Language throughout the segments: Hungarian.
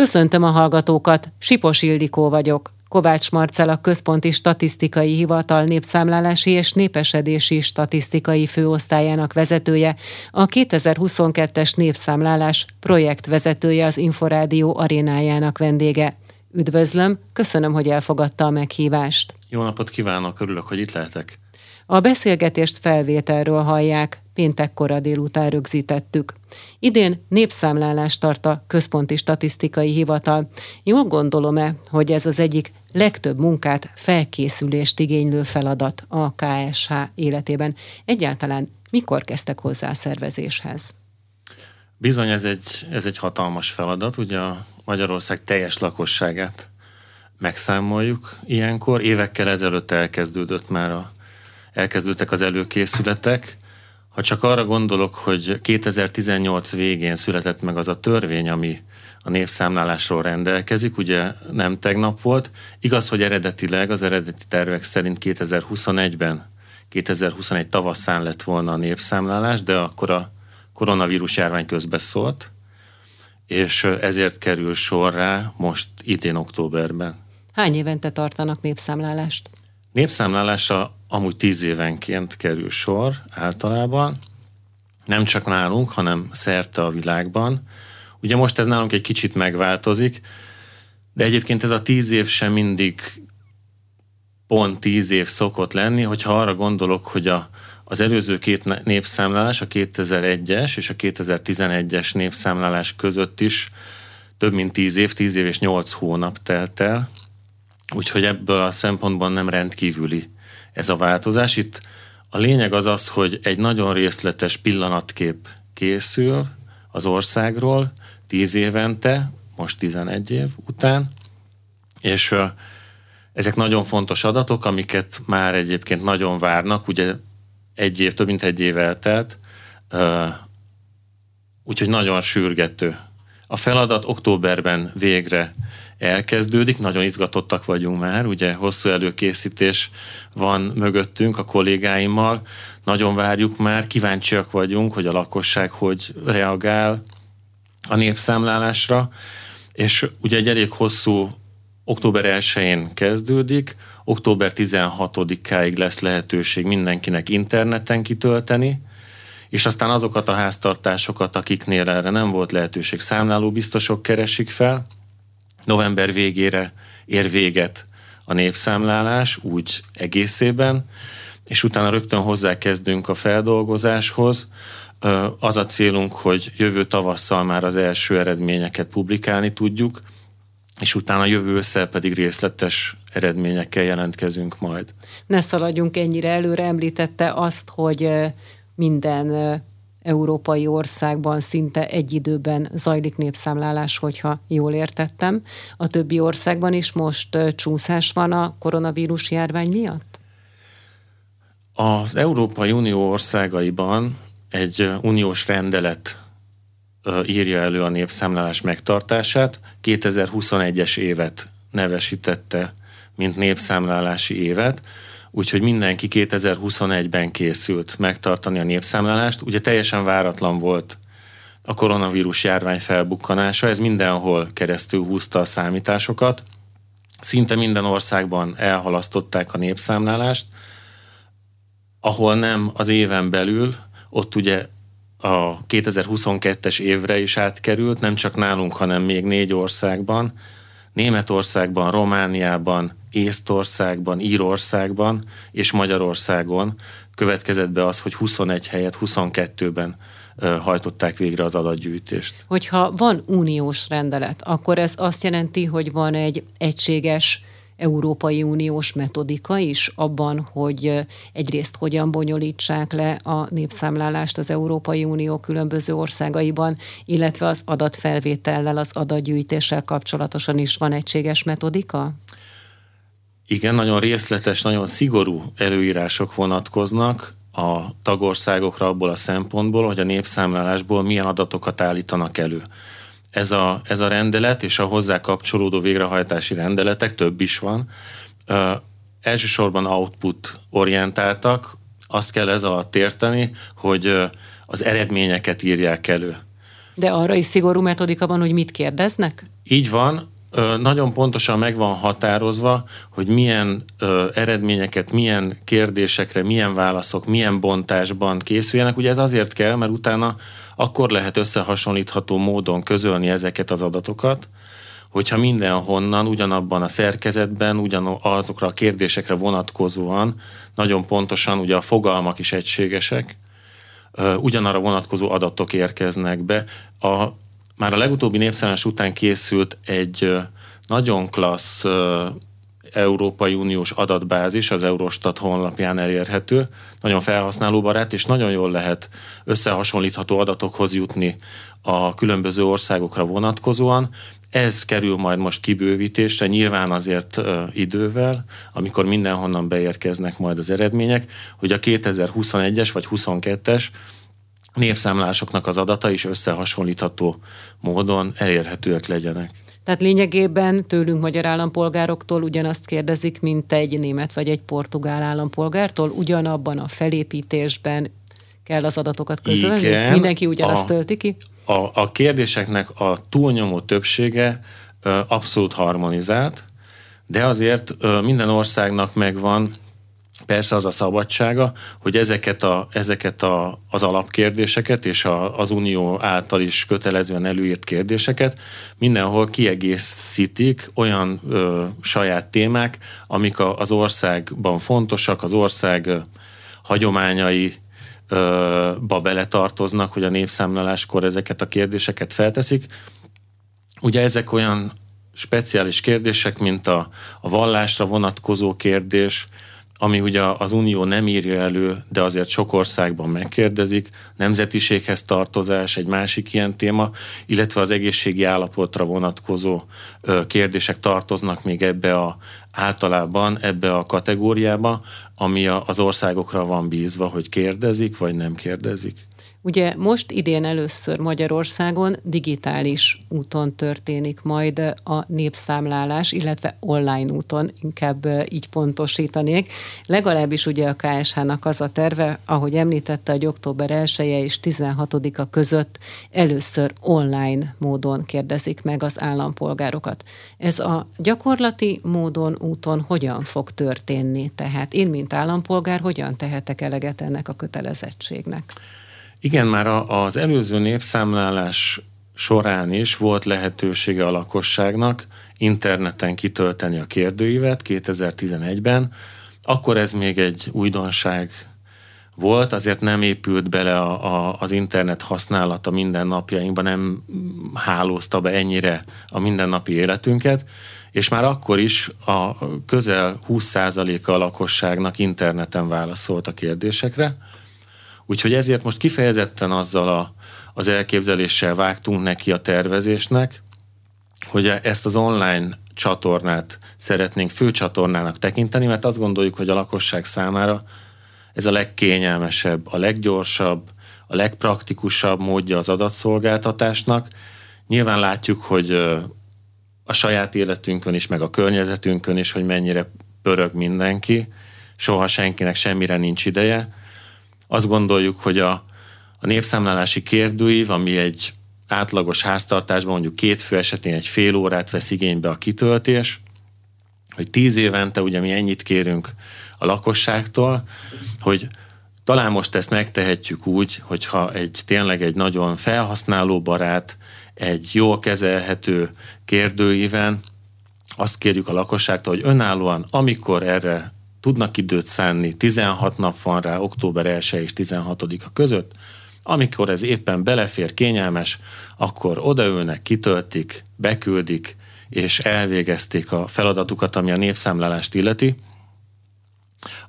Köszöntöm a hallgatókat, Sipos Ildikó vagyok. Kovács Marcel a Központi Statisztikai Hivatal népszámlálási és népesedési statisztikai főosztályának vezetője, a 2022-es népszámlálás projektvezetője az Inforádió arénájának vendége. Üdvözlöm, köszönöm, hogy elfogadta a meghívást. Jó napot kívánok, örülök, hogy itt lehetek. A beszélgetést felvételről hallják, péntek kora délután rögzítettük. Idén népszámlálást tart a Központi Statisztikai Hivatal. Jól gondolom-e, hogy ez az egyik legtöbb munkát, felkészülést igénylő feladat a KSH életében? Egyáltalán mikor kezdtek hozzá a szervezéshez? Bizony, ez egy, ez egy hatalmas feladat. Ugye a Magyarország teljes lakosságát megszámoljuk ilyenkor. Évekkel ezelőtt elkezdődött már a elkezdődtek az előkészületek. Ha csak arra gondolok, hogy 2018 végén született meg az a törvény, ami a népszámlálásról rendelkezik, ugye nem tegnap volt. Igaz, hogy eredetileg az eredeti tervek szerint 2021-ben, 2021 tavaszán lett volna a népszámlálás, de akkor a koronavírus járvány közbeszólt, és ezért kerül sorra most idén októberben. Hány évente tartanak népszámlálást? Népszámlálásra amúgy tíz évenként kerül sor általában, nem csak nálunk, hanem szerte a világban. Ugye most ez nálunk egy kicsit megváltozik, de egyébként ez a tíz év sem mindig pont tíz év szokott lenni, hogyha arra gondolok, hogy a, az előző két népszámlálás, a 2001-es és a 2011-es népszámlálás között is több mint tíz év, tíz év és nyolc hónap telt el, úgyhogy ebből a szempontból nem rendkívüli ez a változás. Itt a lényeg az az, hogy egy nagyon részletes pillanatkép készül az országról tíz évente, most 11 év után, és ezek nagyon fontos adatok, amiket már egyébként nagyon várnak, ugye egy év, több mint egy év eltelt, úgyhogy nagyon sürgető. A feladat októberben végre elkezdődik, nagyon izgatottak vagyunk már, ugye hosszú előkészítés van mögöttünk a kollégáimmal, nagyon várjuk már, kíváncsiak vagyunk, hogy a lakosság hogy reagál a népszámlálásra, és ugye egy elég hosszú október 1-én kezdődik, október 16-áig lesz lehetőség mindenkinek interneten kitölteni, és aztán azokat a háztartásokat, akiknél erre nem volt lehetőség, számláló biztosok keresik fel, november végére ér véget a népszámlálás úgy egészében, és utána rögtön hozzákezdünk a feldolgozáshoz. Az a célunk, hogy jövő tavasszal már az első eredményeket publikálni tudjuk, és utána jövő ősszel pedig részletes eredményekkel jelentkezünk majd. Ne szaladjunk ennyire előre, említette azt, hogy minden európai országban szinte egy időben zajlik népszámlálás, hogyha jól értettem. A többi országban is most csúszás van a koronavírus járvány miatt? Az Európai Unió országaiban egy uniós rendelet írja elő a népszámlálás megtartását. 2021-es évet nevesítette, mint népszámlálási évet úgyhogy mindenki 2021-ben készült megtartani a népszámlálást. Ugye teljesen váratlan volt a koronavírus járvány felbukkanása, ez mindenhol keresztül húzta a számításokat. Szinte minden országban elhalasztották a népszámlálást, ahol nem az éven belül, ott ugye a 2022-es évre is átkerült, nem csak nálunk, hanem még négy országban, Németországban, Romániában, Észtországban, Írországban és Magyarországon következett be az, hogy 21 helyet 22-ben hajtották végre az adatgyűjtést. Hogyha van uniós rendelet, akkor ez azt jelenti, hogy van egy egységes Európai Uniós metodika is abban, hogy egyrészt hogyan bonyolítsák le a népszámlálást az Európai Unió különböző országaiban, illetve az adatfelvétellel, az adatgyűjtéssel kapcsolatosan is van egységes metodika? Igen, nagyon részletes, nagyon szigorú előírások vonatkoznak a tagországokra abból a szempontból, hogy a népszámlálásból milyen adatokat állítanak elő. Ez a, ez a rendelet és a hozzá kapcsolódó végrehajtási rendeletek, több is van, ö, elsősorban output orientáltak, azt kell ez alatt érteni, hogy az eredményeket írják elő. De arra is szigorú metodika van, hogy mit kérdeznek? Így van, nagyon pontosan meg van határozva, hogy milyen ö, eredményeket, milyen kérdésekre, milyen válaszok, milyen bontásban készüljenek. Ugye ez azért kell, mert utána akkor lehet összehasonlítható módon közölni ezeket az adatokat, hogyha mindenhonnan ugyanabban a szerkezetben, ugyanazokra a kérdésekre vonatkozóan nagyon pontosan ugye a fogalmak is egységesek, ugyanarra vonatkozó adatok érkeznek be. A, már a legutóbbi népszámlás után készült egy nagyon klassz Európai Uniós adatbázis az Eurostat honlapján elérhető, nagyon felhasználóbarát, és nagyon jól lehet összehasonlítható adatokhoz jutni a különböző országokra vonatkozóan. Ez kerül majd most kibővítésre, nyilván azért idővel, amikor mindenhonnan beérkeznek majd az eredmények, hogy a 2021-es vagy 22-es népszámlásoknak az adata is összehasonlítható módon elérhetőek legyenek. Tehát lényegében tőlünk magyar állampolgároktól ugyanazt kérdezik, mint egy német vagy egy portugál állampolgártól, ugyanabban a felépítésben kell az adatokat közölni? Igen, Mindenki ugyanazt a, tölti ki? A, a kérdéseknek a túlnyomó többsége abszolút harmonizált, de azért minden országnak megvan persze az a szabadsága, hogy ezeket, a, ezeket a, az alapkérdéseket és a, az unió által is kötelezően előírt kérdéseket mindenhol kiegészítik olyan ö, saját témák, amik a, az országban fontosak, az ország ö, hagyományai, ba beletartoznak, hogy a népszámláláskor ezeket a kérdéseket felteszik. Ugye ezek olyan speciális kérdések, mint a, a vallásra vonatkozó kérdés, ami ugye az Unió nem írja elő, de azért sok országban megkérdezik, nemzetiséghez tartozás egy másik ilyen téma, illetve az egészségi állapotra vonatkozó kérdések tartoznak még ebbe a általában ebbe a kategóriába, ami az országokra van bízva, hogy kérdezik vagy nem kérdezik. Ugye most idén először Magyarországon digitális úton történik majd a népszámlálás, illetve online úton, inkább így pontosítanék. Legalábbis ugye a KSH-nak az a terve, ahogy említette, hogy október 1 -e és 16-a között először online módon kérdezik meg az állampolgárokat. Ez a gyakorlati módon, úton hogyan fog történni? Tehát én, mint állampolgár, hogyan tehetek eleget ennek a kötelezettségnek? Igen, már az előző népszámlálás során is volt lehetősége a lakosságnak interneten kitölteni a kérdőívet 2011-ben. Akkor ez még egy újdonság volt, azért nem épült bele a, a, az internet használata minden napjainkban, nem hálózta be ennyire a mindennapi életünket, és már akkor is a közel 20%-a a lakosságnak interneten válaszolt a kérdésekre. Úgyhogy ezért most kifejezetten azzal a, az elképzeléssel vágtunk neki a tervezésnek, hogy ezt az online csatornát szeretnénk főcsatornának tekinteni, mert azt gondoljuk, hogy a lakosság számára ez a legkényelmesebb, a leggyorsabb, a legpraktikusabb módja az adatszolgáltatásnak. Nyilván látjuk, hogy a saját életünkön is, meg a környezetünkön is, hogy mennyire pörög mindenki, soha senkinek semmire nincs ideje, azt gondoljuk, hogy a, a népszámlálási kérdőív, ami egy átlagos háztartásban mondjuk két fő esetén egy fél órát vesz igénybe a kitöltés, hogy tíz évente ugye mi ennyit kérünk a lakosságtól, hogy talán most ezt megtehetjük úgy, hogyha egy tényleg egy nagyon felhasználóbarát, egy jól kezelhető kérdőíven azt kérjük a lakosságtól, hogy önállóan, amikor erre tudnak időt szánni, 16 nap van rá, október 1 és 16-a között, amikor ez éppen belefér, kényelmes, akkor odaülnek, kitöltik, beküldik, és elvégezték a feladatukat, ami a népszámlálást illeti.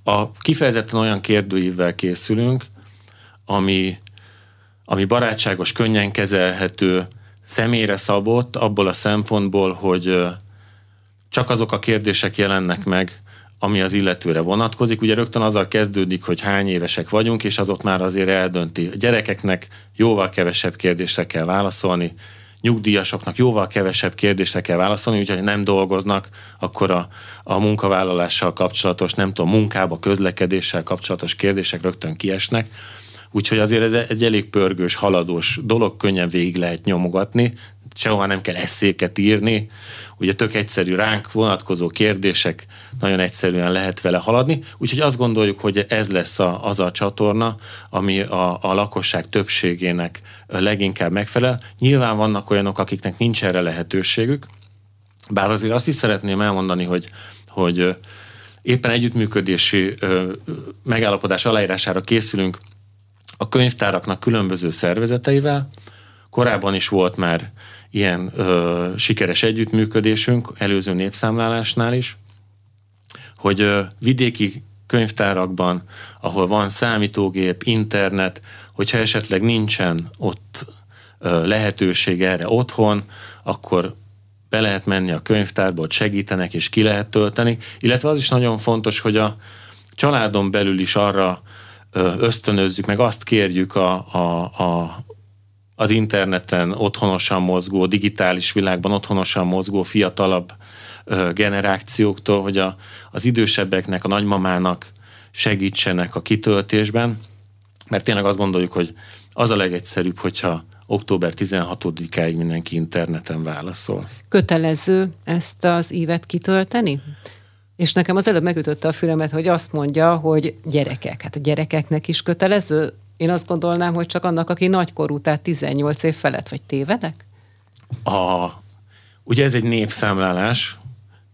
A kifejezetten olyan kérdőívvel készülünk, ami, ami barátságos, könnyen kezelhető, személyre szabott, abból a szempontból, hogy csak azok a kérdések jelennek meg, ami az illetőre vonatkozik. Ugye rögtön azzal kezdődik, hogy hány évesek vagyunk, és az ott már azért eldönti. A gyerekeknek jóval kevesebb kérdésre kell válaszolni, nyugdíjasoknak jóval kevesebb kérdésre kell válaszolni, úgyhogy nem dolgoznak, akkor a, a munkavállalással kapcsolatos, nem tudom, munkába, közlekedéssel kapcsolatos kérdések rögtön kiesnek. Úgyhogy azért ez egy elég pörgős, haladós dolog, könnyen végig lehet nyomogatni, sehová nem kell eszéket írni, ugye tök egyszerű ránk vonatkozó kérdések, nagyon egyszerűen lehet vele haladni, úgyhogy azt gondoljuk, hogy ez lesz a, az a csatorna, ami a, a lakosság többségének leginkább megfelel. Nyilván vannak olyanok, akiknek nincs erre lehetőségük, bár azért azt is szeretném elmondani, hogy, hogy éppen együttműködési megállapodás aláírására készülünk a könyvtáraknak különböző szervezeteivel. Korábban is volt már ilyen ö, sikeres együttműködésünk, előző népszámlálásnál is, hogy ö, vidéki könyvtárakban, ahol van számítógép, internet, hogyha esetleg nincsen ott ö, lehetőség erre otthon, akkor be lehet menni a könyvtárba, ott segítenek és ki lehet tölteni, illetve az is nagyon fontos, hogy a családon belül is arra ösztönözzük, meg azt kérjük a, a, a, az interneten otthonosan mozgó, digitális világban otthonosan mozgó fiatalabb generációktól, hogy a, az idősebbeknek, a nagymamának segítsenek a kitöltésben, mert tényleg azt gondoljuk, hogy az a legegyszerűbb, hogyha október 16-áig mindenki interneten válaszol. Kötelező ezt az évet kitölteni? És nekem az előbb megütötte a fülemet, hogy azt mondja, hogy gyerekek. Hát a gyerekeknek is kötelező? Én azt gondolnám, hogy csak annak, aki nagykorú, tehát 18 év felett, vagy tévedek? A, ugye ez egy népszámlálás,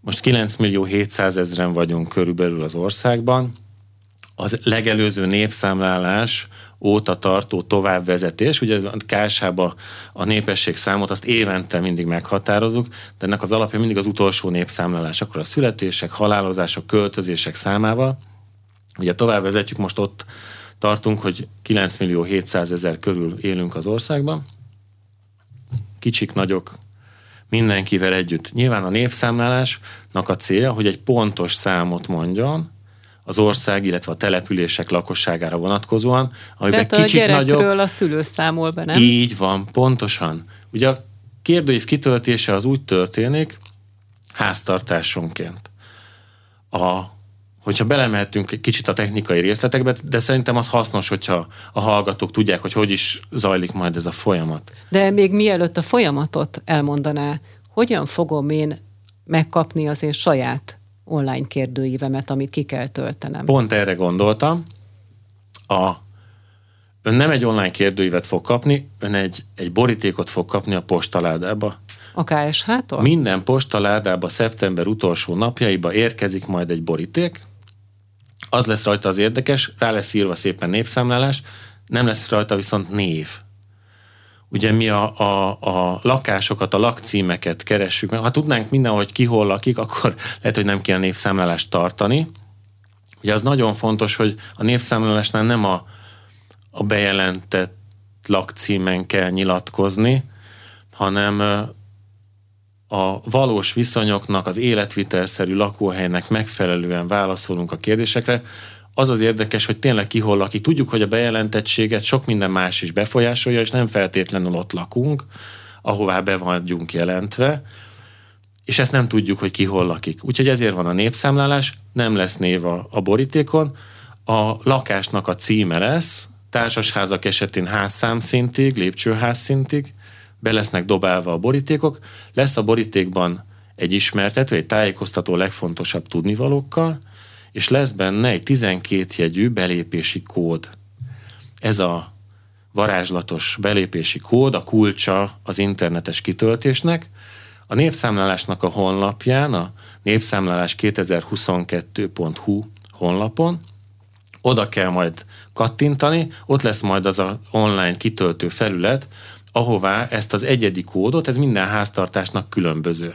most 9 millió 700 ezeren vagyunk körülbelül az országban. Az legelőző népszámlálás óta tartó továbbvezetés. Ugye a KSH-ba a népesség számot azt évente mindig meghatározunk, de ennek az alapja mindig az utolsó népszámlálás, akkor a születések, halálozások, költözések számával. Ugye tovább vezetjük, most ott tartunk, hogy 9 millió 700 ezer körül élünk az országban. Kicsik, nagyok, mindenkivel együtt. Nyilván a népszámlálásnak a célja, hogy egy pontos számot mondjon, az ország, illetve a települések lakosságára vonatkozóan, amiben Tehát kicsit a nagyobb... a szülő számol be, nem? Így van, pontosan. Ugye a kérdőív kitöltése az úgy történik, háztartásonként. A, hogyha belemehetünk egy kicsit a technikai részletekbe, de szerintem az hasznos, hogyha a hallgatók tudják, hogy hogy is zajlik majd ez a folyamat. De még mielőtt a folyamatot elmondaná, hogyan fogom én megkapni az én saját online kérdőívemet, amit ki kell töltenem. Pont erre gondoltam. A, ön nem egy online kérdőívet fog kapni, ön egy, egy borítékot fog kapni a postaládába. A KSH-tól? Minden postaládába szeptember utolsó napjaiba érkezik majd egy boríték. Az lesz rajta az érdekes, rá lesz írva szépen népszámlálás, nem lesz rajta viszont név ugye mi a, a, a lakásokat, a lakcímeket keressük meg. Ha tudnánk mindenhogy ki hol lakik, akkor lehet, hogy nem kell népszámlálást tartani. Ugye az nagyon fontos, hogy a népszámlálásnál nem a, a bejelentett lakcímen kell nyilatkozni, hanem a valós viszonyoknak, az életvitelszerű lakóhelynek megfelelően válaszolunk a kérdésekre, az az érdekes, hogy tényleg ki hol lakik. Tudjuk, hogy a bejelentettséget sok minden más is befolyásolja, és nem feltétlenül ott lakunk, ahová be vagyunk jelentve, és ezt nem tudjuk, hogy ki hol lakik. Úgyhogy ezért van a népszámlálás, nem lesz név a, a borítékon, a lakásnak a címe lesz, társasházak esetén házszám szintig, lépcsőház szintig, be lesznek dobálva a borítékok, lesz a borítékban egy ismertető, egy tájékoztató legfontosabb tudnivalókkal, és lesz benne egy 12 jegyű belépési kód. Ez a varázslatos belépési kód, a kulcsa az internetes kitöltésnek. A népszámlálásnak a honlapján, a népszámlálás2022.hu honlapon, oda kell majd kattintani, ott lesz majd az a online kitöltő felület, ahová ezt az egyedi kódot, ez minden háztartásnak különböző.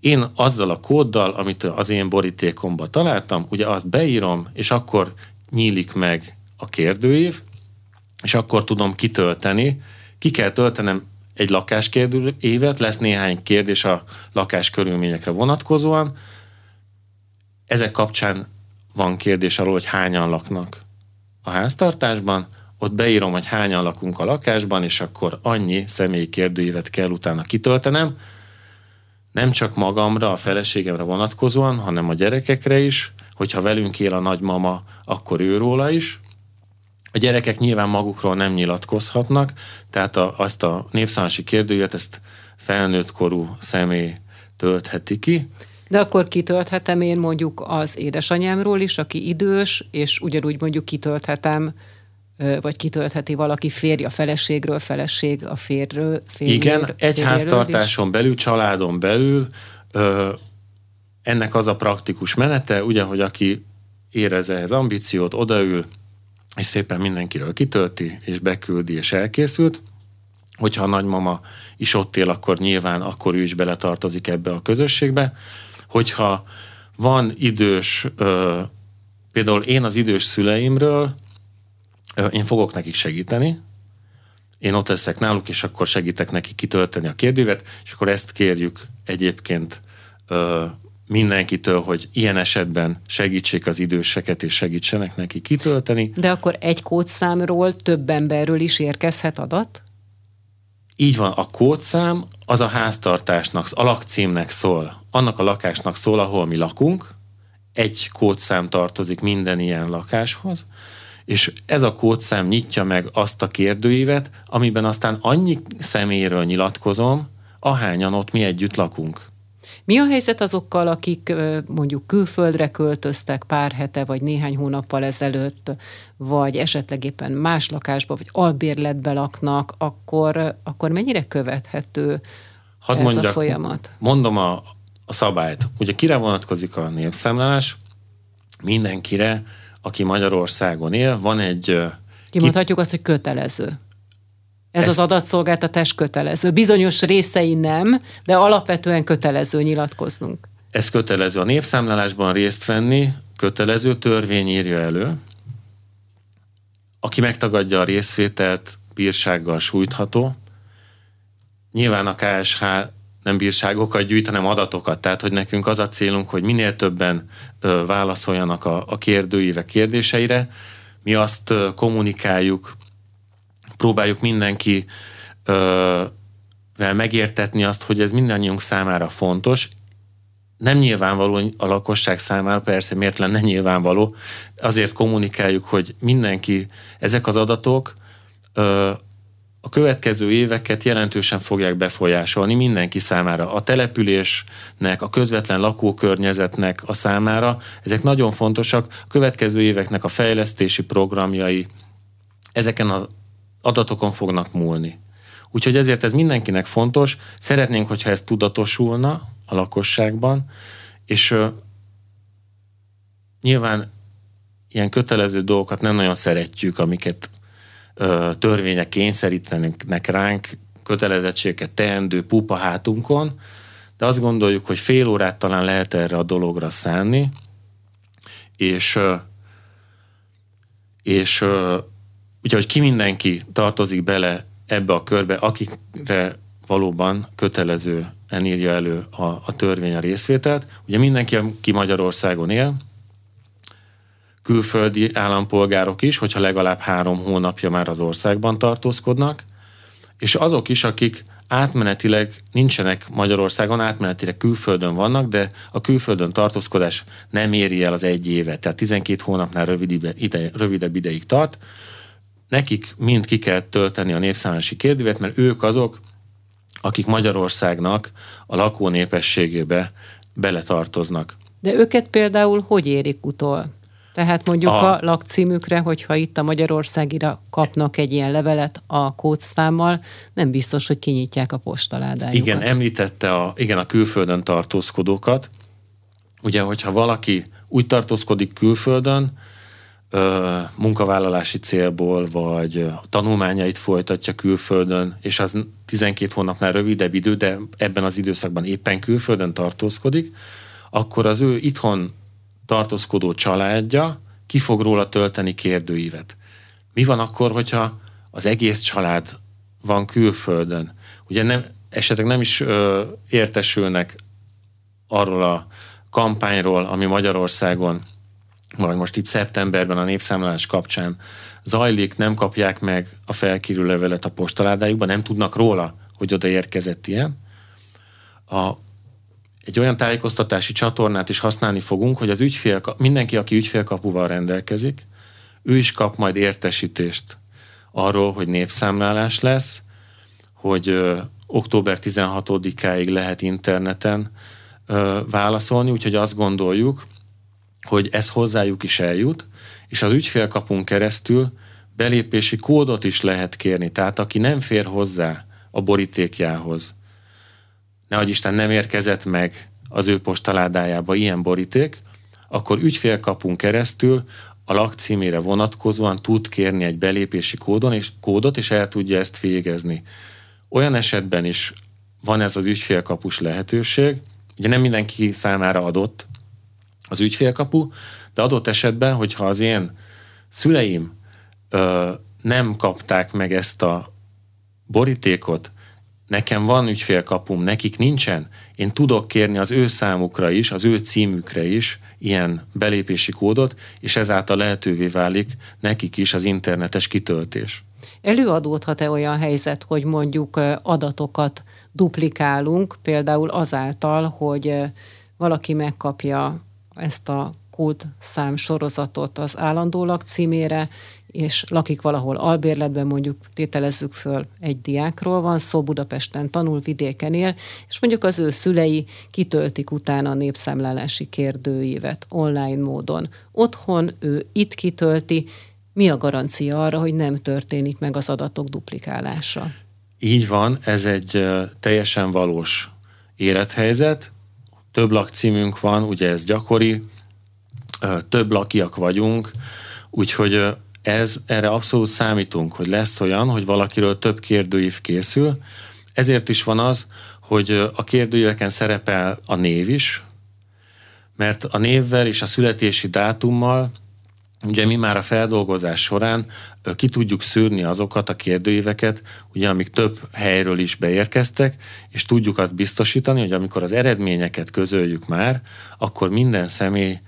Én azzal a kóddal, amit az én borítékomba találtam, ugye azt beírom, és akkor nyílik meg a kérdőív, és akkor tudom kitölteni. Ki kell töltenem egy lakáskérdőívet, lesz néhány kérdés a lakás körülményekre vonatkozóan. Ezek kapcsán van kérdés arról, hogy hányan laknak a háztartásban, ott beírom, hogy hányan lakunk a lakásban, és akkor annyi személyi kérdőívet kell utána kitöltenem, nem csak magamra, a feleségemre vonatkozóan, hanem a gyerekekre is, hogyha velünk él a nagymama, akkor őróla is, A gyerekek nyilván magukról nem nyilatkozhatnak, tehát a, azt a népszámolási kérdőjét, ezt felnőtt korú személy töltheti ki. De akkor kitölthetem én mondjuk az édesanyámról is, aki idős, és ugyanúgy mondjuk kitölthetem vagy kitöltheti valaki férj a feleségről, feleség a férről. Igen, egy háztartáson belül, családon belül ö, ennek az a praktikus menete, ugye, hogy aki érez ehhez ambíciót, odaül, és szépen mindenkiről kitölti, és beküldi, és elkészült. Hogyha a nagymama is ott él, akkor nyilván akkor ő is beletartozik ebbe a közösségbe. Hogyha van idős, ö, például én az idős szüleimről, én fogok nekik segíteni, én ott leszek náluk, és akkor segítek neki kitölteni a kérdővet, és akkor ezt kérjük egyébként ö, mindenkitől, hogy ilyen esetben segítsék az időseket, és segítsenek neki kitölteni. De akkor egy kódszámról több emberről is érkezhet adat? Így van, a kódszám az a háztartásnak, az alakcímnek szól, annak a lakásnak szól, ahol mi lakunk, egy kódszám tartozik minden ilyen lakáshoz, és ez a kódszám nyitja meg azt a kérdőívet, amiben aztán annyi személyről nyilatkozom, ahányan ott mi együtt lakunk. Mi a helyzet azokkal, akik mondjuk külföldre költöztek pár hete, vagy néhány hónappal ezelőtt, vagy esetleg éppen más lakásba, vagy albérletbe laknak, akkor, akkor mennyire követhető Hadd ez mondjak, a folyamat? Mondom a, a szabályt. Ugye kire vonatkozik a népszámlálás? Mindenkire, aki Magyarországon él, van egy... Kimondhatjuk ki... azt, hogy kötelező. Ez Ezt... az adatszolgáltatás kötelező. Bizonyos részei nem, de alapvetően kötelező nyilatkoznunk. Ez kötelező. A népszámlálásban részt venni kötelező törvény írja elő. Aki megtagadja a részvételt, bírsággal sújtható. Nyilván a KSH nem bírságokat gyűjt, hanem adatokat. Tehát, hogy nekünk az a célunk, hogy minél többen válaszoljanak a, a kérdőívek kérdéseire. Mi azt kommunikáljuk próbáljuk mindenki megértetni azt, hogy ez mindannyiunk számára fontos, nem nyilvánvaló a lakosság számára, persze miért lenne nyilvánvaló, azért kommunikáljuk, hogy mindenki, ezek az adatok a következő éveket jelentősen fogják befolyásolni mindenki számára. A településnek, a közvetlen lakókörnyezetnek a számára, ezek nagyon fontosak. A következő éveknek a fejlesztési programjai, ezeken a adatokon fognak múlni. Úgyhogy ezért ez mindenkinek fontos. Szeretnénk, hogyha ez tudatosulna a lakosságban, és uh, nyilván ilyen kötelező dolgokat nem nagyon szeretjük, amiket törvények kényszerítenek ránk, kötelezettségeket teendő pupa hátunkon, de azt gondoljuk, hogy fél órát talán lehet erre a dologra szánni, és, és Úgyhogy ki mindenki tartozik bele ebbe a körbe, akikre valóban kötelező írja elő a, a törvény a részvételt. Ugye mindenki, aki Magyarországon él, külföldi állampolgárok is, hogyha legalább három hónapja már az országban tartózkodnak, és azok is, akik átmenetileg nincsenek Magyarországon, átmenetileg külföldön vannak, de a külföldön tartózkodás nem éri el az egy évet, tehát 12 hónapnál rövidebb, ide, rövidebb ideig tart, nekik mind ki kell tölteni a népszámlási kérdővet, mert ők azok, akik Magyarországnak a lakó népességébe beletartoznak. De őket például hogy érik utol? Tehát mondjuk a, a lakcímükre, hogyha itt a Magyarországira kapnak egy ilyen levelet a kódszámmal, nem biztos, hogy kinyitják a postaládájukat. Igen, említette a, igen, a külföldön tartózkodókat. Ugye, hogyha valaki úgy tartózkodik külföldön, munkavállalási célból, vagy tanulmányait folytatja külföldön, és az 12 hónapnál rövidebb idő, de ebben az időszakban éppen külföldön tartózkodik, akkor az ő itthon tartózkodó családja ki fog róla tölteni kérdőívet. Mi van akkor, hogyha az egész család van külföldön? Ugye nem, esetleg nem is ö, értesülnek arról a kampányról, ami Magyarországon vagy most itt szeptemberben a népszámlálás kapcsán zajlik, nem kapják meg a felkérő levelet a postaládájukba, nem tudnak róla, hogy oda érkezett ilyen. A, egy olyan tájékoztatási csatornát is használni fogunk, hogy az ügyfél, mindenki, aki ügyfélkapuval rendelkezik, ő is kap majd értesítést arról, hogy népszámlálás lesz, hogy ö, október 16-áig lehet interneten ö, válaszolni, úgyhogy azt gondoljuk, hogy ez hozzájuk is eljut, és az ügyfélkapunk keresztül belépési kódot is lehet kérni. Tehát aki nem fér hozzá a borítékjához, nehogy Isten nem érkezett meg az ő postaládájába ilyen boríték, akkor ügyfélkapunk keresztül a lakcímére vonatkozóan tud kérni egy belépési kódon és, kódot, és el tudja ezt végezni. Olyan esetben is van ez az ügyfélkapus lehetőség, ugye nem mindenki számára adott az ügyfélkapu, de adott esetben, hogyha az én szüleim ö, nem kapták meg ezt a borítékot, nekem van ügyfélkapum, nekik nincsen, én tudok kérni az ő számukra is, az ő címükre is ilyen belépési kódot, és ezáltal lehetővé válik nekik is az internetes kitöltés. Előadódhat-e olyan helyzet, hogy mondjuk adatokat duplikálunk, például azáltal, hogy valaki megkapja ezt a kódszám sorozatot az állandó lakcímére, és lakik valahol albérletben, mondjuk tételezzük föl egy diákról van szó, Budapesten tanul, vidéken él, és mondjuk az ő szülei kitöltik utána a népszámlálási kérdőívet online módon. Otthon ő itt kitölti, mi a garancia arra, hogy nem történik meg az adatok duplikálása? Így van, ez egy teljesen valós élethelyzet. Több lakcímünk van, ugye ez gyakori, több lakiak vagyunk, úgyhogy ez, erre abszolút számítunk, hogy lesz olyan, hogy valakiről több kérdőív készül. Ezért is van az, hogy a kérdőíveken szerepel a név is, mert a névvel és a születési dátummal Ugye mi már a feldolgozás során ki tudjuk szűrni azokat a kérdőíveket, ugye amik több helyről is beérkeztek, és tudjuk azt biztosítani, hogy amikor az eredményeket közöljük már, akkor minden személy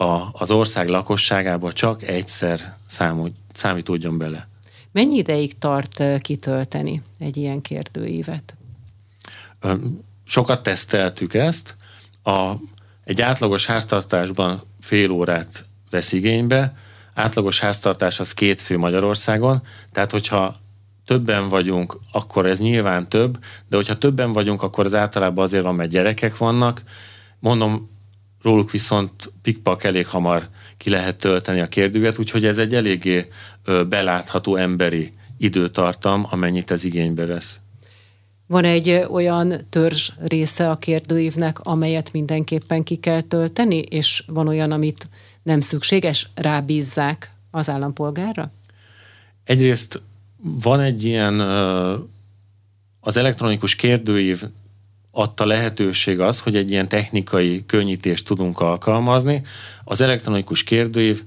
a, az ország lakosságába csak egyszer számú, számítódjon bele. Mennyi ideig tart kitölteni egy ilyen kérdőívet? Sokat teszteltük ezt. A, egy átlagos háztartásban fél órát vesz igénybe, átlagos háztartás az két fő Magyarországon, tehát hogyha többen vagyunk, akkor ez nyilván több, de hogyha többen vagyunk, akkor az általában azért van, mert gyerekek vannak. Mondom, róluk viszont pikpak elég hamar ki lehet tölteni a kérdőget, úgyhogy ez egy eléggé belátható emberi időtartam, amennyit ez igénybe vesz. Van egy olyan törzs része a kérdőívnek, amelyet mindenképpen ki kell tölteni, és van olyan, amit nem szükséges, rábízzák az állampolgárra? Egyrészt van egy ilyen az elektronikus kérdőív adta lehetőség az, hogy egy ilyen technikai könnyítést tudunk alkalmazni. Az elektronikus kérdőív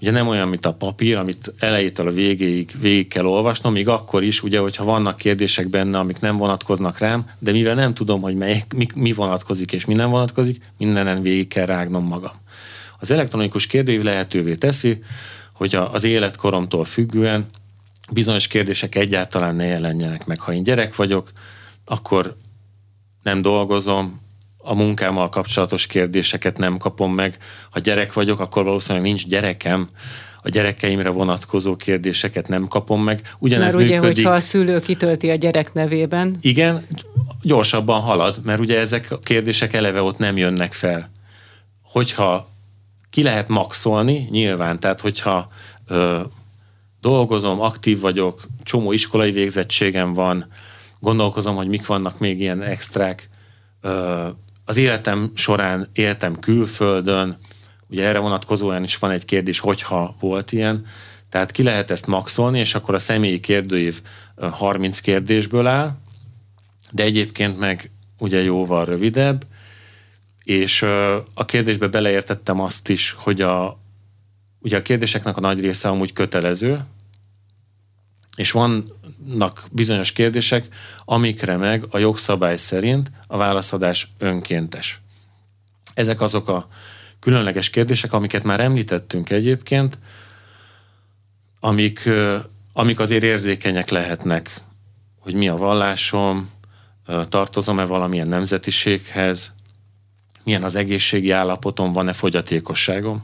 ugye nem olyan, mint a papír, amit elejétől a végéig végig kell olvasnom, még akkor is, ugye, hogyha vannak kérdések benne, amik nem vonatkoznak rám, de mivel nem tudom, hogy melyik, mi, mi vonatkozik és mi nem vonatkozik, mindenen végig kell rágnom magam. Az elektronikus kérdőív lehetővé teszi, hogy az életkoromtól függően bizonyos kérdések egyáltalán ne jelenjenek meg. Ha én gyerek vagyok, akkor nem dolgozom, a munkámmal kapcsolatos kérdéseket nem kapom meg. Ha gyerek vagyok, akkor valószínűleg nincs gyerekem, a gyerekeimre vonatkozó kérdéseket nem kapom meg. Ugyanez mert ugye, működik. hogyha a szülő kitölti a gyerek nevében. Igen, gyorsabban halad, mert ugye ezek a kérdések eleve ott nem jönnek fel. Hogyha ki lehet maxolni, nyilván, tehát hogyha ö, dolgozom, aktív vagyok, csomó iskolai végzettségem van, gondolkozom, hogy mik vannak még ilyen extrák. Az életem során éltem külföldön, ugye erre vonatkozóan is van egy kérdés, hogyha volt ilyen, tehát ki lehet ezt maxolni, és akkor a személyi kérdőív 30 kérdésből áll, de egyébként meg ugye jóval rövidebb, és a kérdésbe beleértettem azt is, hogy a, ugye a kérdéseknek a nagy része amúgy kötelező, és vannak bizonyos kérdések, amikre meg a jogszabály szerint a válaszadás önkéntes. Ezek azok a különleges kérdések, amiket már említettünk egyébként, amik, amik azért érzékenyek lehetnek, hogy mi a vallásom, tartozom-e valamilyen nemzetiséghez, milyen az egészségi állapotom, van-e fogyatékosságom.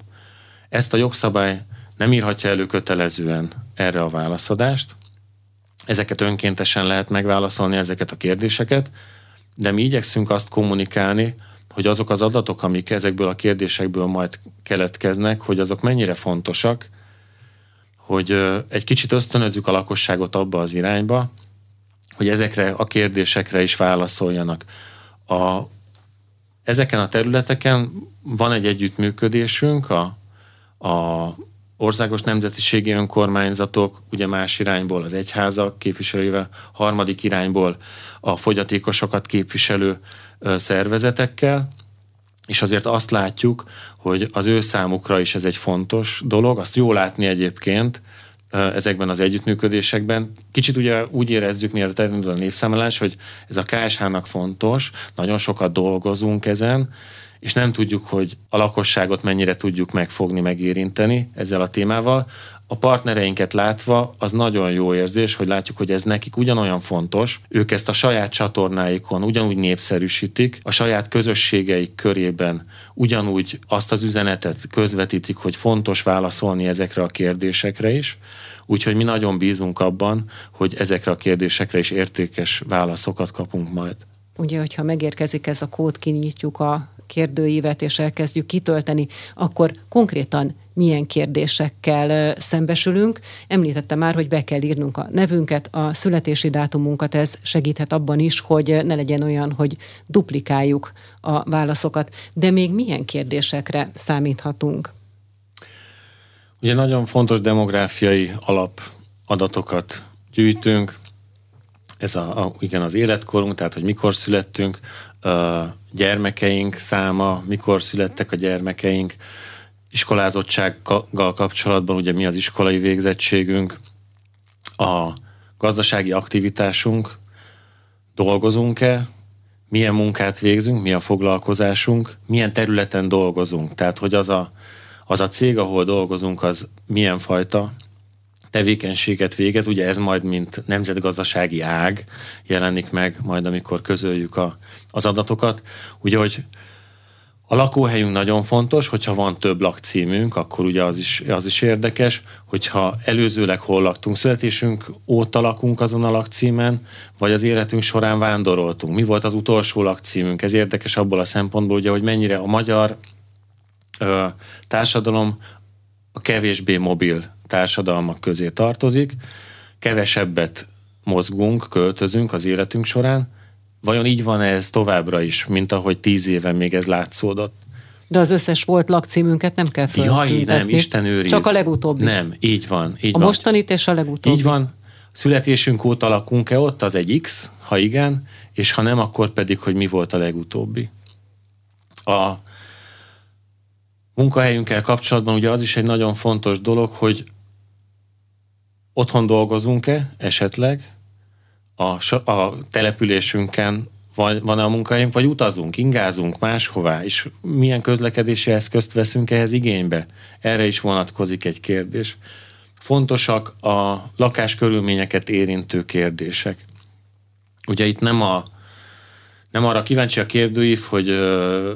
Ezt a jogszabály nem írhatja elő kötelezően erre a válaszadást. Ezeket önkéntesen lehet megválaszolni, ezeket a kérdéseket, de mi igyekszünk azt kommunikálni, hogy azok az adatok, amik ezekből a kérdésekből majd keletkeznek, hogy azok mennyire fontosak, hogy egy kicsit ösztönözzük a lakosságot abba az irányba, hogy ezekre a kérdésekre is válaszoljanak. A, ezeken a területeken van egy együttműködésünk, a, a országos nemzetiségi önkormányzatok, ugye más irányból az egyházak képviselővel, harmadik irányból a fogyatékosokat képviselő szervezetekkel, és azért azt látjuk, hogy az ő számukra is ez egy fontos dolog, azt jó látni egyébként, ezekben az együttműködésekben. Kicsit ugye úgy érezzük, mielőtt elindul a népszámlálás, hogy ez a KSH-nak fontos, nagyon sokat dolgozunk ezen, és nem tudjuk, hogy a lakosságot mennyire tudjuk megfogni, megérinteni ezzel a témával. A partnereinket látva az nagyon jó érzés, hogy látjuk, hogy ez nekik ugyanolyan fontos. Ők ezt a saját csatornáikon ugyanúgy népszerűsítik, a saját közösségeik körében ugyanúgy azt az üzenetet közvetítik, hogy fontos válaszolni ezekre a kérdésekre is. Úgyhogy mi nagyon bízunk abban, hogy ezekre a kérdésekre is értékes válaszokat kapunk majd. Ugye, hogyha megérkezik ez a kód, kinyitjuk a kérdőívet, és elkezdjük kitölteni, akkor konkrétan milyen kérdésekkel szembesülünk. Említette már, hogy be kell írnunk a nevünket, a születési dátumunkat, ez segíthet abban is, hogy ne legyen olyan, hogy duplikáljuk a válaszokat. De még milyen kérdésekre számíthatunk? Ugye nagyon fontos demográfiai alapadatokat gyűjtünk, ez a, a, igen, az életkorunk, tehát hogy mikor születtünk, gyermekeink száma, mikor születtek a gyermekeink, iskolázottsággal kapcsolatban, ugye mi az iskolai végzettségünk, a gazdasági aktivitásunk, dolgozunk-e, milyen munkát végzünk, mi a foglalkozásunk, milyen területen dolgozunk. Tehát, hogy az a, az a cég, ahol dolgozunk, az milyen fajta tevékenységet végez, ugye ez majd mint nemzetgazdasági ág jelenik meg majd, amikor közöljük a, az adatokat. Ugye, hogy a lakóhelyünk nagyon fontos, hogyha van több lakcímünk, akkor ugye az is, az is érdekes, hogyha előzőleg hol laktunk, születésünk óta lakunk azon a lakcímen, vagy az életünk során vándoroltunk. Mi volt az utolsó lakcímünk? Ez érdekes abból a szempontból, ugye, hogy mennyire a magyar ö, társadalom a kevésbé mobil társadalmak közé tartozik, kevesebbet mozgunk, költözünk az életünk során. Vajon így van ez továbbra is, mint ahogy tíz éve még ez látszódott? De az összes volt lakcímünket nem kell föltüntetni. Jaj, nem, Isten őriz. Csak a legutóbbi. Nem, így van. Így a van. mostanit és a legutóbbi. Így van. Születésünk óta lakunk-e ott, az egy X, ha igen, és ha nem, akkor pedig, hogy mi volt a legutóbbi. A munkahelyünkkel kapcsolatban ugye az is egy nagyon fontos dolog, hogy otthon dolgozunk-e esetleg, a, a településünken van, van-e a munkahelyünk, vagy utazunk, ingázunk máshová, és milyen közlekedési eszközt veszünk ehhez igénybe? Erre is vonatkozik egy kérdés. Fontosak a lakáskörülményeket érintő kérdések. Ugye itt nem, a, nem arra kíváncsi a kérdőív, hogy ö,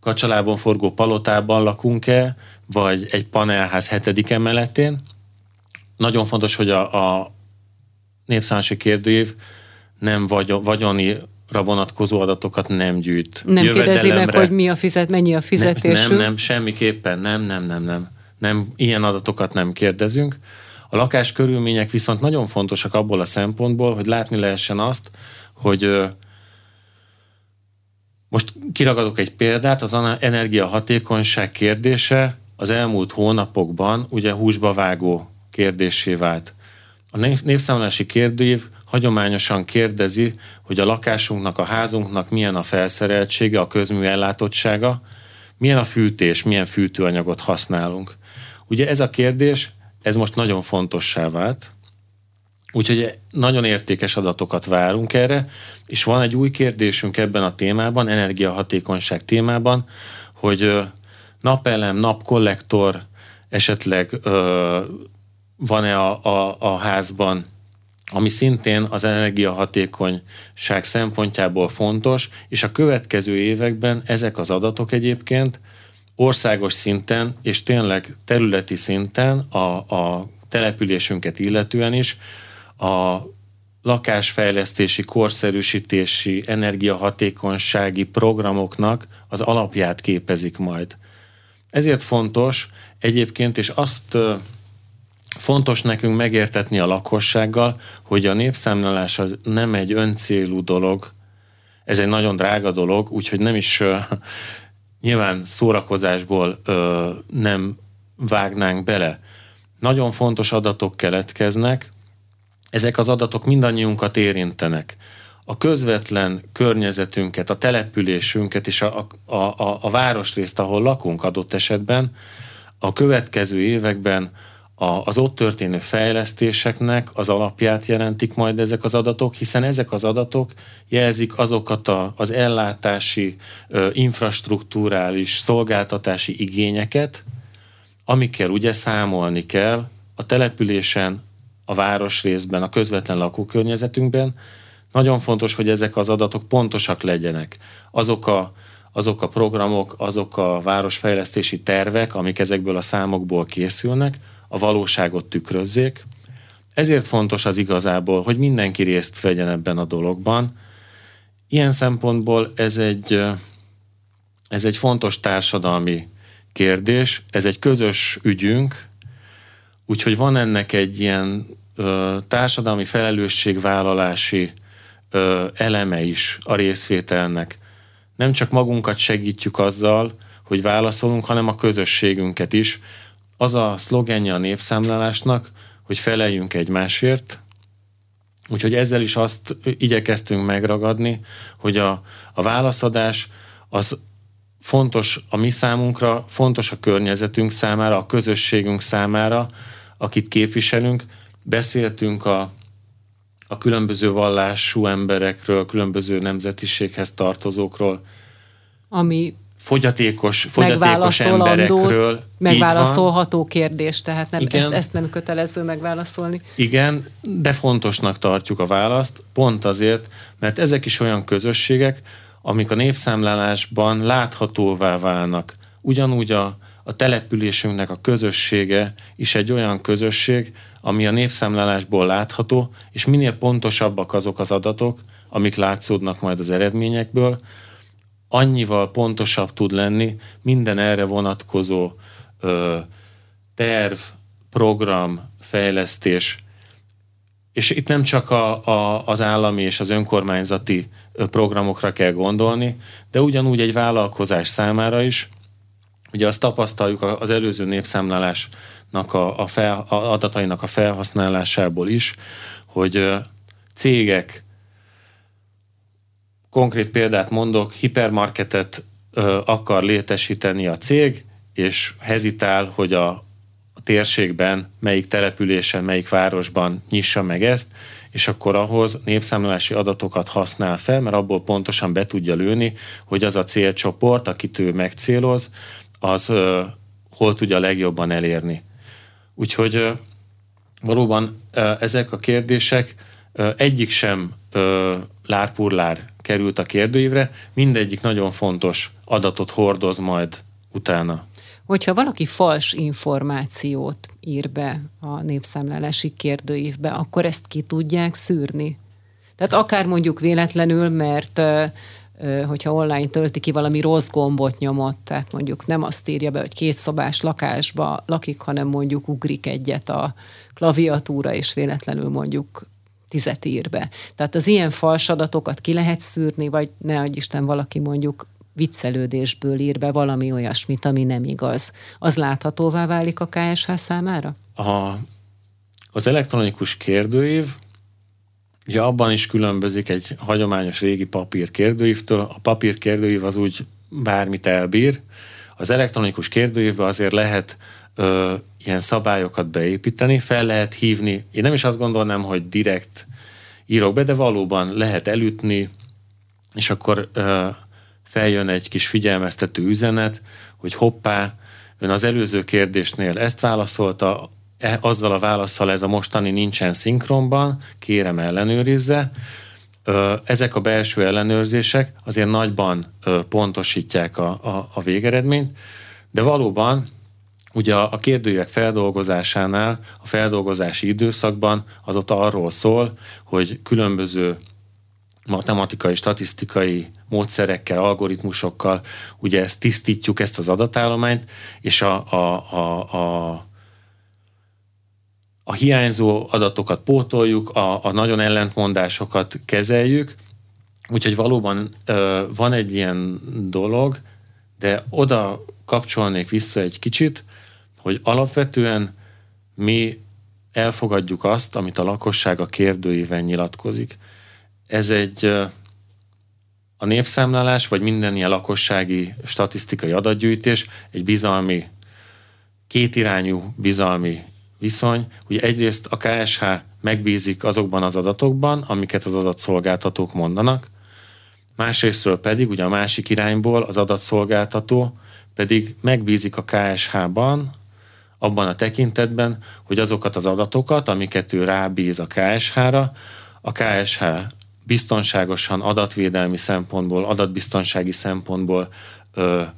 kacsalában forgó palotában lakunk-e, vagy egy panelház hetedik emeletén, nagyon fontos, hogy a, a népszámolási kérdőív nem vagyon, vagyonira vonatkozó adatokat nem gyűjt. Nem kérdezi meg, hogy mi a fizet, mennyi a fizetésünk? Nem, nem, nem, semmiképpen nem, nem, nem, nem. Nem, ilyen adatokat nem kérdezünk. A lakás körülmények viszont nagyon fontosak abból a szempontból, hogy látni lehessen azt, hogy most kiragadok egy példát, az energiahatékonyság kérdése az elmúlt hónapokban ugye húsba vágó kérdésé vált. A népszámolási kérdőív hagyományosan kérdezi, hogy a lakásunknak, a házunknak milyen a felszereltsége, a közmű ellátottsága, milyen a fűtés, milyen fűtőanyagot használunk. Ugye ez a kérdés, ez most nagyon fontossá vált, úgyhogy nagyon értékes adatokat várunk erre, és van egy új kérdésünk ebben a témában, energiahatékonyság témában, hogy napelem, napkollektor, esetleg van-e a, a, a házban, ami szintén az energiahatékonyság szempontjából fontos, és a következő években ezek az adatok egyébként országos szinten, és tényleg területi szinten a, a településünket illetően is a lakásfejlesztési, korszerűsítési, energiahatékonysági programoknak az alapját képezik majd. Ezért fontos egyébként, és azt fontos nekünk megértetni a lakossággal, hogy a népszámlálás az nem egy öncélú dolog, ez egy nagyon drága dolog, úgyhogy nem is nyilván szórakozásból nem vágnánk bele. Nagyon fontos adatok keletkeznek, ezek az adatok mindannyiunkat érintenek. A közvetlen környezetünket, a településünket és a, a, a, a városrészt, ahol lakunk adott esetben, a következő években a, az ott történő fejlesztéseknek az alapját jelentik majd ezek az adatok, hiszen ezek az adatok jelzik azokat a, az ellátási, infrastruktúrális, szolgáltatási igényeket, amikkel ugye számolni kell a településen, a városrészben, a közvetlen lakókörnyezetünkben. Nagyon fontos, hogy ezek az adatok pontosak legyenek. Azok a, azok a programok, azok a városfejlesztési tervek, amik ezekből a számokból készülnek, a valóságot tükrözzék. Ezért fontos az igazából, hogy mindenki részt vegyen ebben a dologban. Ilyen szempontból ez egy, ez egy fontos társadalmi kérdés, ez egy közös ügyünk, úgyhogy van ennek egy ilyen ö, társadalmi felelősségvállalási ö, eleme is a részvételnek. Nem csak magunkat segítjük azzal, hogy válaszolunk, hanem a közösségünket is, az a szlogenje a népszámlálásnak, hogy feleljünk egymásért, úgyhogy ezzel is azt igyekeztünk megragadni, hogy a, a válaszadás az fontos a mi számunkra, fontos a környezetünk számára, a közösségünk számára, akit képviselünk. Beszéltünk a, a különböző vallású emberekről, különböző nemzetiséghez tartozókról. Ami fogyatékos, fogyatékos emberekről. Megválaszolható kérdés, tehát nem, ezt, ezt nem kötelező megválaszolni. Igen, de fontosnak tartjuk a választ, pont azért, mert ezek is olyan közösségek, amik a népszámlálásban láthatóvá válnak. Ugyanúgy a, a településünknek a közössége is egy olyan közösség, ami a népszámlálásból látható, és minél pontosabbak azok az adatok, amik látszódnak majd az eredményekből, annyival pontosabb tud lenni minden erre vonatkozó ö, terv, program, fejlesztés, és itt nem csak a, a, az állami és az önkormányzati programokra kell gondolni, de ugyanúgy egy vállalkozás számára is. Ugye azt tapasztaljuk az előző népszámlálásnak a, a, fel, a adatainak a felhasználásából is, hogy cégek Konkrét példát mondok, hipermarketet ö, akar létesíteni a cég, és hezitál, hogy a, a térségben, melyik településen, melyik városban nyissa meg ezt, és akkor ahhoz népszámlálási adatokat használ fel, mert abból pontosan be tudja lőni, hogy az a célcsoport, akit ő megcéloz, az ö, hol tudja legjobban elérni. Úgyhogy ö, valóban ö, ezek a kérdések ö, egyik sem ö, lárpurlár került a kérdőívre, mindegyik nagyon fontos adatot hordoz majd utána. Hogyha valaki fals információt ír be a népszámlálási kérdőívbe, akkor ezt ki tudják szűrni? Tehát akár mondjuk véletlenül, mert hogyha online tölti ki valami rossz gombot nyomott, tehát mondjuk nem azt írja be, hogy két szobás lakásba lakik, hanem mondjuk ugrik egyet a klaviatúra, és véletlenül mondjuk tizet ír be. Tehát az ilyen fals adatokat ki lehet szűrni, vagy ne adj Isten valaki mondjuk viccelődésből ír be valami olyasmit, ami nem igaz. Az láthatóvá válik a KSH számára? A, az elektronikus kérdőív Ugye abban is különbözik egy hagyományos régi papír kérdőívtől. A papír kérdőív az úgy bármit elbír. Az elektronikus kérdőívben azért lehet ö, ilyen szabályokat beépíteni, fel lehet hívni. Én nem is azt gondolnám, hogy direkt írok be, de valóban lehet elütni, és akkor ö, feljön egy kis figyelmeztető üzenet, hogy hoppá, ön az előző kérdésnél ezt válaszolta, e, azzal a válaszsal ez a mostani nincsen szinkronban, kérem ellenőrizze. Ö, ezek a belső ellenőrzések azért nagyban ö, pontosítják a, a, a végeredményt, De valóban Ugye a kérdőjek feldolgozásánál, a feldolgozási időszakban az ott arról szól, hogy különböző matematikai, statisztikai módszerekkel, algoritmusokkal ugye ezt tisztítjuk, ezt az adatállományt, és a, a, a, a a hiányzó adatokat pótoljuk, a, a nagyon ellentmondásokat kezeljük, úgyhogy valóban ö, van egy ilyen dolog, de oda kapcsolnék vissza egy kicsit, hogy alapvetően mi elfogadjuk azt, amit a lakosság a kérdőíven nyilatkozik. Ez egy a népszámlálás, vagy minden ilyen lakossági statisztikai adatgyűjtés egy bizalmi, kétirányú bizalmi viszony, hogy egyrészt a KSH megbízik azokban az adatokban, amiket az adatszolgáltatók mondanak, másrésztről pedig, ugye a másik irányból az adatszolgáltató pedig megbízik a KSH-ban, abban a tekintetben, hogy azokat az adatokat, amiket ő rábíz a KSH-ra, a KSH biztonságosan adatvédelmi szempontból, adatbiztonsági szempontból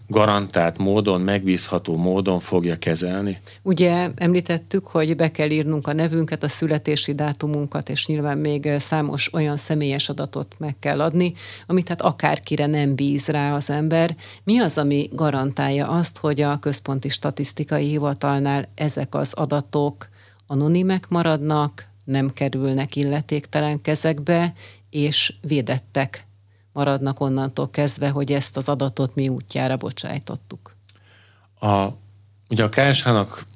garantált módon, megbízható módon fogja kezelni. Ugye említettük, hogy be kell írnunk a nevünket, a születési dátumunkat, és nyilván még számos olyan személyes adatot meg kell adni, amit hát akárkire nem bíz rá az ember. Mi az, ami garantálja azt, hogy a Központi Statisztikai Hivatalnál ezek az adatok anonimek maradnak, nem kerülnek illetéktelen kezekbe, és védettek maradnak onnantól kezdve, hogy ezt az adatot mi útjára bocsájtottuk. A, ugye a KSH-nak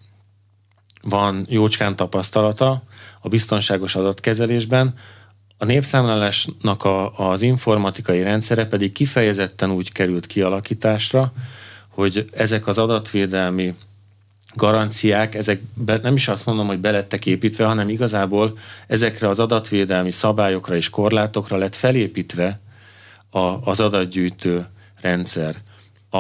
van jócskán tapasztalata a biztonságos adatkezelésben, a népszámlálásnak a, az informatikai rendszere pedig kifejezetten úgy került kialakításra, hogy ezek az adatvédelmi garanciák, ezek be, nem is azt mondom, hogy belettek építve, hanem igazából ezekre az adatvédelmi szabályokra és korlátokra lett felépítve a, az adatgyűjtő rendszer. A,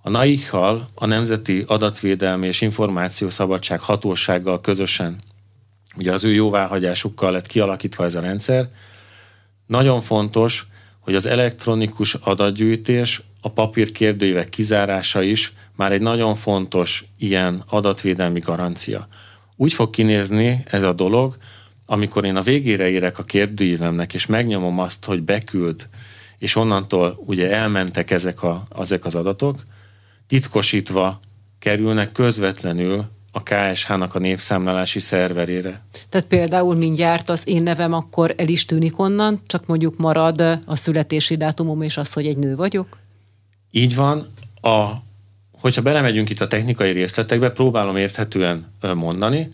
a NAIH-hal, a Nemzeti Adatvédelmi és Információszabadság Hatósággal közösen, ugye az ő jóváhagyásukkal lett kialakítva ez a rendszer. Nagyon fontos, hogy az elektronikus adatgyűjtés, a papír kérdőívek kizárása is már egy nagyon fontos ilyen adatvédelmi garancia. Úgy fog kinézni ez a dolog, amikor én a végére érek a kérdőívemnek, és megnyomom azt, hogy beküld és onnantól ugye elmentek ezek, a, ezek az adatok, titkosítva kerülnek közvetlenül a KSH-nak a népszámlálási szerverére. Tehát például mindjárt az én nevem akkor el is tűnik onnan, csak mondjuk marad a születési dátumom és az, hogy egy nő vagyok? Így van. A, hogyha belemegyünk itt a technikai részletekbe, próbálom érthetően mondani,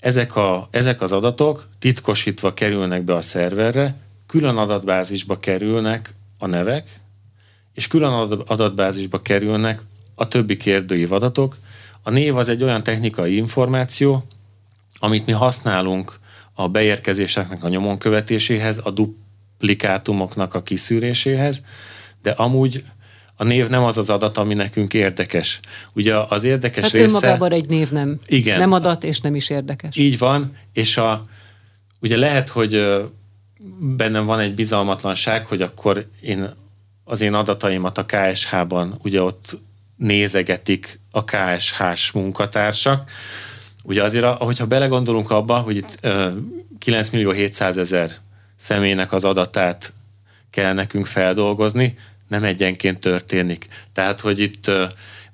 ezek, a, ezek az adatok titkosítva kerülnek be a szerverre, külön adatbázisba kerülnek a nevek, és külön adatbázisba kerülnek a többi kérdőív adatok. A név az egy olyan technikai információ, amit mi használunk a beérkezéseknek a nyomon követéséhez, a duplikátumoknak a kiszűréséhez, de amúgy a név nem az az adat, ami nekünk érdekes. Ugye az érdekes hát része... önmagában egy név nem, igen, nem adat, és nem is érdekes. Így van, és a, ugye lehet, hogy bennem van egy bizalmatlanság, hogy akkor én az én adataimat a KSH-ban ugye ott nézegetik a KSH-s munkatársak. Ugye azért, ahogyha belegondolunk abba, hogy itt 9 millió 700 ezer személynek az adatát kell nekünk feldolgozni, nem egyenként történik. Tehát, hogy itt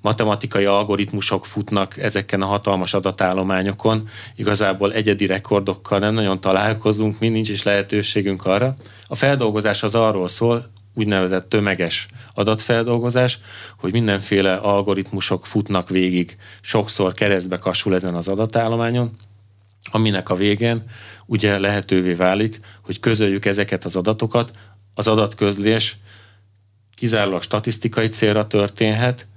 matematikai algoritmusok futnak ezeken a hatalmas adatállományokon. Igazából egyedi rekordokkal nem nagyon találkozunk, mi nincs is lehetőségünk arra. A feldolgozás az arról szól, úgynevezett tömeges adatfeldolgozás, hogy mindenféle algoritmusok futnak végig, sokszor keresztbe kasul ezen az adatállományon, aminek a végén ugye lehetővé válik, hogy közöljük ezeket az adatokat. Az adatközlés kizárólag statisztikai célra történhet,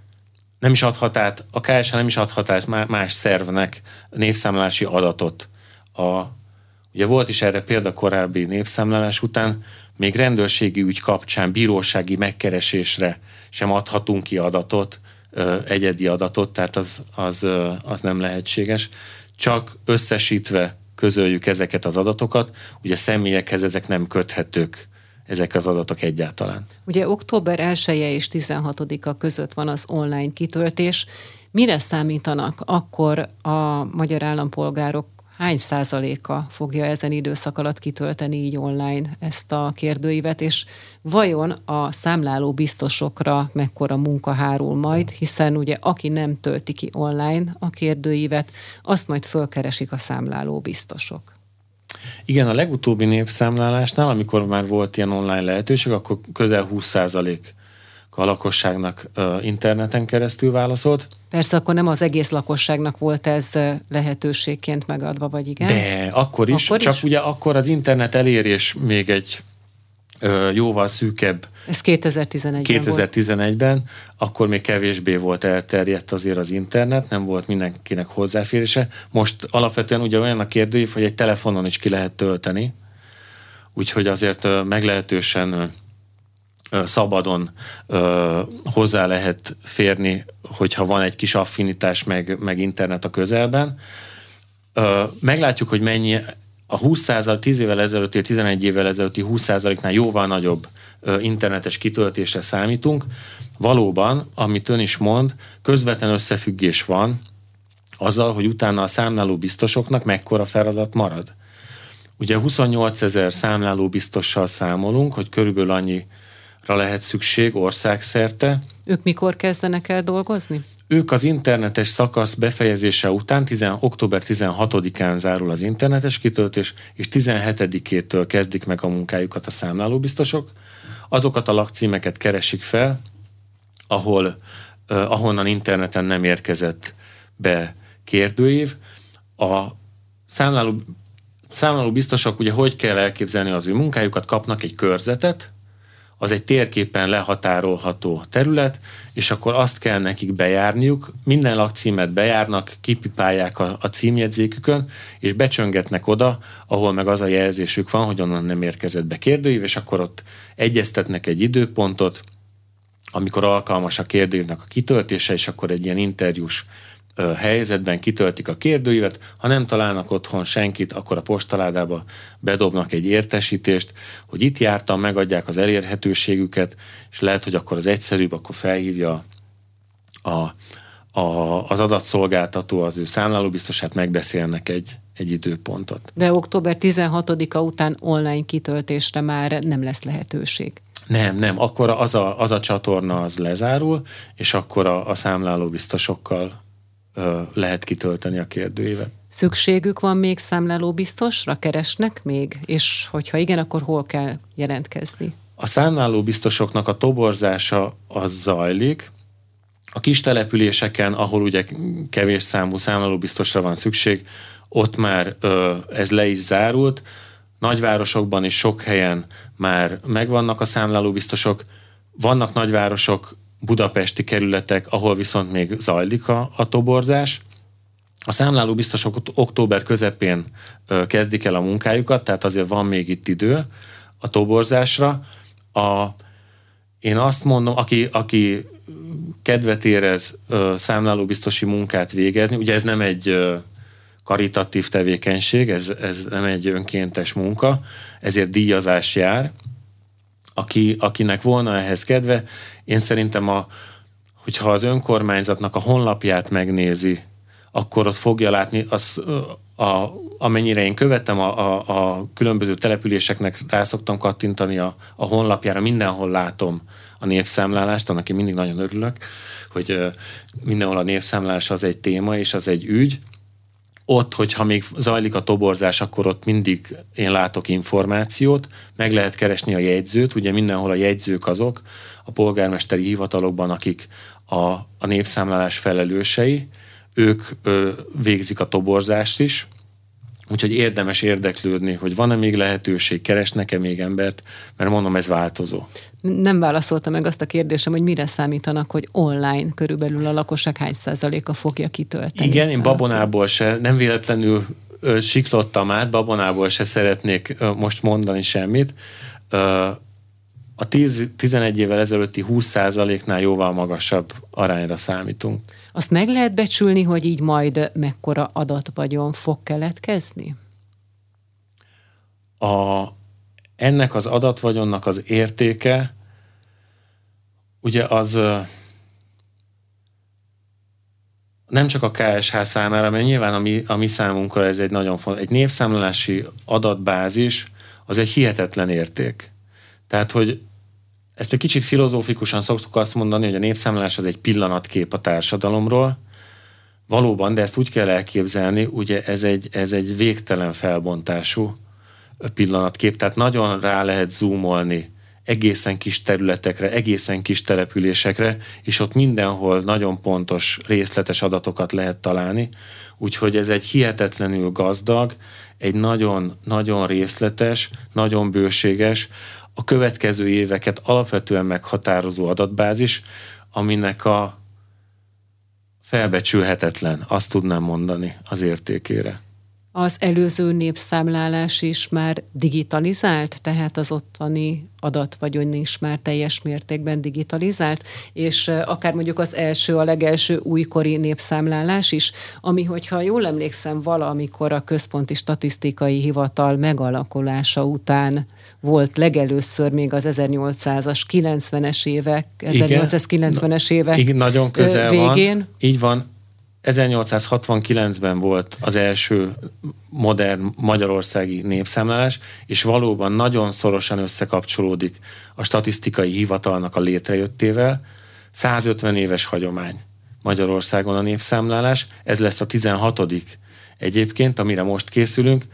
nem is adhat át, a KSH nem is adhat át más szervnek népszámlálási adatot. A, ugye volt is erre példa korábbi népszámlálás után, még rendőrségi ügy kapcsán bírósági megkeresésre sem adhatunk ki adatot, egyedi adatot, tehát az, az, az nem lehetséges. Csak összesítve közöljük ezeket az adatokat, ugye személyekhez ezek nem köthetők ezek az adatok egyáltalán. Ugye október 1 -e és 16-a között van az online kitöltés. Mire számítanak akkor a magyar állampolgárok hány százaléka fogja ezen időszak alatt kitölteni így online ezt a kérdőívet, és vajon a számláló biztosokra mekkora munka hárul majd, hiszen ugye aki nem tölti ki online a kérdőívet, azt majd fölkeresik a számláló biztosok. Igen, a legutóbbi népszámlálásnál, amikor már volt ilyen online lehetőség, akkor közel 20% a lakosságnak interneten keresztül válaszolt. Persze akkor nem az egész lakosságnak volt ez lehetőségként megadva, vagy igen? De, akkor is, akkor csak is? ugye akkor az internet elérés még egy jóval szűkebb. Ez 2011-ben 2011-ben, volt. akkor még kevésbé volt elterjedt azért az internet, nem volt mindenkinek hozzáférése. Most alapvetően ugye olyan a kérdőív, hogy egy telefonon is ki lehet tölteni, úgyhogy azért meglehetősen szabadon ö, hozzá lehet férni, hogyha van egy kis affinitás, meg, meg internet a közelben. Ö, meglátjuk, hogy mennyi a 20 10 évvel ezelőtti, 11 évvel ezelőtti 20%-nál jóval nagyobb internetes kitöltésre számítunk. Valóban, amit ön is mond, közvetlen összefüggés van azzal, hogy utána a számláló biztosoknak mekkora feladat marad. Ugye 28 ezer számláló biztossal számolunk, hogy körülbelül annyi lehet szükség országszerte. Ők mikor kezdenek el dolgozni? Ők az internetes szakasz befejezése után, 10, október 16-án zárul az internetes kitöltés, és 17-től kezdik meg a munkájukat a számlálóbiztosok. Azokat a lakcímeket keresik fel, ahol, uh, ahonnan interneten nem érkezett be kérdőív. A számláló, számláló biztosok ugye hogy kell elképzelni az ő munkájukat, kapnak egy körzetet, az egy térképen lehatárolható terület, és akkor azt kell nekik bejárniuk, minden lakcímet bejárnak, kipipálják a, a címjegyzékükön, és becsöngetnek oda, ahol meg az a jelzésük van, hogy onnan nem érkezett be kérdőív, és akkor ott egyeztetnek egy időpontot, amikor alkalmas a kérdőívnek a kitöltése, és akkor egy ilyen interjús helyzetben kitöltik a kérdőívet, ha nem találnak otthon senkit, akkor a postaládába bedobnak egy értesítést, hogy itt jártam, megadják az elérhetőségüket, és lehet, hogy akkor az egyszerűbb, akkor felhívja a, a, az adatszolgáltató az ő számlálóbiztosát, megbeszélnek egy, egy időpontot. De október 16-a után online kitöltésre már nem lesz lehetőség. Nem, nem, akkor az a, az a csatorna az lezárul, és akkor a, a számlálóbiztosokkal lehet kitölteni a kérdőívet. Szükségük van még számláló biztosra? Keresnek még? És hogyha igen, akkor hol kell jelentkezni? A számláló biztosoknak a toborzása az zajlik. A kis településeken, ahol ugye kevés számú számláló biztosra van szükség, ott már ö, ez le is zárult. Nagyvárosokban is sok helyen már megvannak a számláló biztosok. Vannak nagyvárosok, budapesti kerületek, ahol viszont még zajlik a, a toborzás. A számláló biztosok október közepén kezdik el a munkájukat, tehát azért van még itt idő a toborzásra. A, én azt mondom, aki, aki kedvet érez számlálóbiztosi munkát végezni, ugye ez nem egy karitatív tevékenység, ez, ez nem egy önkéntes munka, ezért díjazás jár, aki, akinek volna ehhez kedve, én szerintem a, hogyha az önkormányzatnak a honlapját megnézi, akkor ott fogja látni, az, a, amennyire én követtem a, a, a különböző településeknek, rá szoktam kattintani a, a honlapjára, mindenhol látom a népszámlálást, annak én mindig nagyon örülök, hogy mindenhol a népszámlálás az egy téma, és az egy ügy, ott, hogyha még zajlik a toborzás, akkor ott mindig én látok információt, meg lehet keresni a jegyzőt, ugye mindenhol a jegyzők azok, a polgármesteri hivatalokban, akik a, a népszámlálás felelősei, ők ö, végzik a toborzást is, Úgyhogy érdemes érdeklődni, hogy van-e még lehetőség, keresnek-e még embert, mert mondom, ez változó. Nem válaszolta meg azt a kérdésem, hogy mire számítanak, hogy online körülbelül a lakosság hány százaléka fogja kitölteni. Igen, én babonából se, nem véletlenül siklottam át, babonából se szeretnék most mondani semmit. A 10, 11 évvel ezelőtti 20 nál jóval magasabb arányra számítunk. Azt meg lehet becsülni, hogy így majd mekkora adatvagyon fog keletkezni? A, ennek az adatvagyonnak az értéke, ugye az nem csak a KSH számára, mert nyilván a mi, a mi számunkra ez egy nagyon fontos, egy népszámlálási adatbázis, az egy hihetetlen érték. Tehát, hogy ezt egy kicsit filozófikusan szoktuk azt mondani, hogy a népszámlálás az egy pillanatkép a társadalomról, Valóban, de ezt úgy kell elképzelni, ugye ez egy, ez egy végtelen felbontású pillanatkép, tehát nagyon rá lehet zoomolni egészen kis területekre, egészen kis településekre, és ott mindenhol nagyon pontos, részletes adatokat lehet találni. Úgyhogy ez egy hihetetlenül gazdag, egy nagyon-nagyon részletes, nagyon bőséges, a következő éveket alapvetően meghatározó adatbázis, aminek a felbecsülhetetlen, azt tudnám mondani az értékére. Az előző népszámlálás is már digitalizált, tehát az ottani adatvagyon is már teljes mértékben digitalizált, és akár mondjuk az első, a legelső újkori népszámlálás is, ami, hogyha jól emlékszem, valamikor a Központi Statisztikai Hivatal megalakulása után volt legelőször még az 1800-as, 90-es évek, 1890-es évek igen, nagyon közel végén. Van. Így van, 1869-ben volt az első modern magyarországi népszámlálás, és valóban nagyon szorosan összekapcsolódik a statisztikai hivatalnak a létrejöttével. 150 éves hagyomány Magyarországon a népszámlálás, ez lesz a 16 egyébként, amire most készülünk,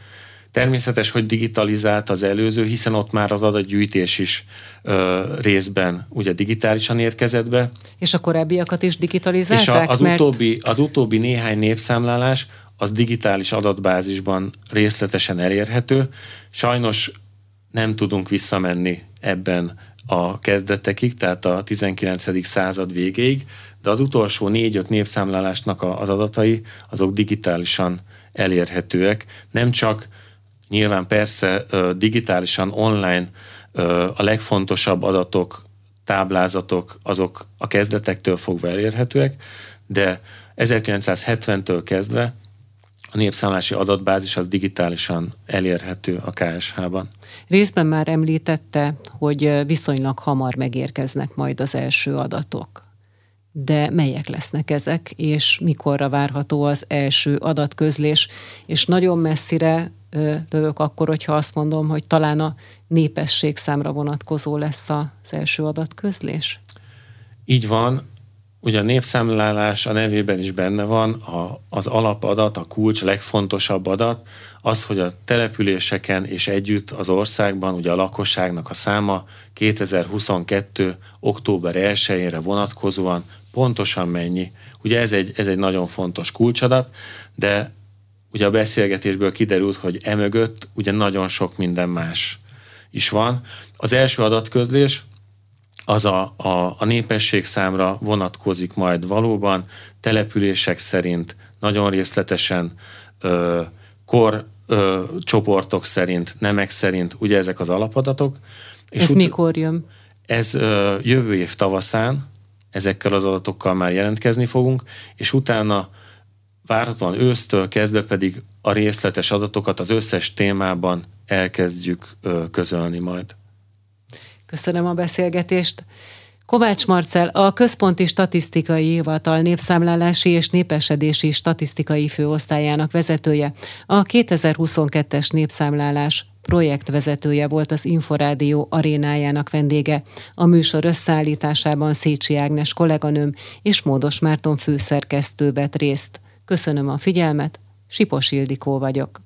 Természetes, hogy digitalizált az előző, hiszen ott már az adatgyűjtés is ö, részben ugye digitálisan érkezett be. És a korábbiakat is digitalizálták? És a, az, mert... utóbbi, az utóbbi néhány népszámlálás az digitális adatbázisban részletesen elérhető. Sajnos nem tudunk visszamenni ebben a kezdetekig, tehát a 19. század végéig, de az utolsó négy-öt népszámlálásnak az adatai azok digitálisan elérhetőek. Nem csak Nyilván persze digitálisan, online a legfontosabb adatok, táblázatok, azok a kezdetektől fogva elérhetőek, de 1970-től kezdve a népszámlási adatbázis az digitálisan elérhető a KSH-ban. Részben már említette, hogy viszonylag hamar megérkeznek majd az első adatok. De melyek lesznek ezek, és mikorra várható az első adatközlés, és nagyon messzire lövök akkor, hogyha azt mondom, hogy talán a népesség számra vonatkozó lesz az első adatközlés? Így van. Ugye a népszámlálás a nevében is benne van, a, az alapadat, a kulcs, a legfontosabb adat, az, hogy a településeken és együtt az országban ugye a lakosságnak a száma 2022. október 1-ére vonatkozóan pontosan mennyi. Ugye ez egy, ez egy nagyon fontos kulcsadat, de ugye a beszélgetésből kiderült, hogy emögött ugye nagyon sok minden más is van. Az első adatközlés az a, a, a népesség számra vonatkozik majd valóban, települések szerint, nagyon részletesen, ö, kor ö, csoportok szerint, nemek szerint, ugye ezek az alapadatok. És ez ut- mikor jön? Ez ö, jövő év tavaszán, ezekkel az adatokkal már jelentkezni fogunk, és utána várhatóan ősztől kezdve pedig a részletes adatokat az összes témában elkezdjük közölni majd. Köszönöm a beszélgetést. Kovács Marcel, a Központi Statisztikai Hivatal népszámlálási és népesedési statisztikai főosztályának vezetője, a 2022-es népszámlálás projektvezetője volt az Inforádió arénájának vendége. A műsor összeállításában Szécsi Ágnes kolléganőm és Módos Márton főszerkesztő vett részt. Köszönöm a figyelmet, Sipos Ildikó vagyok.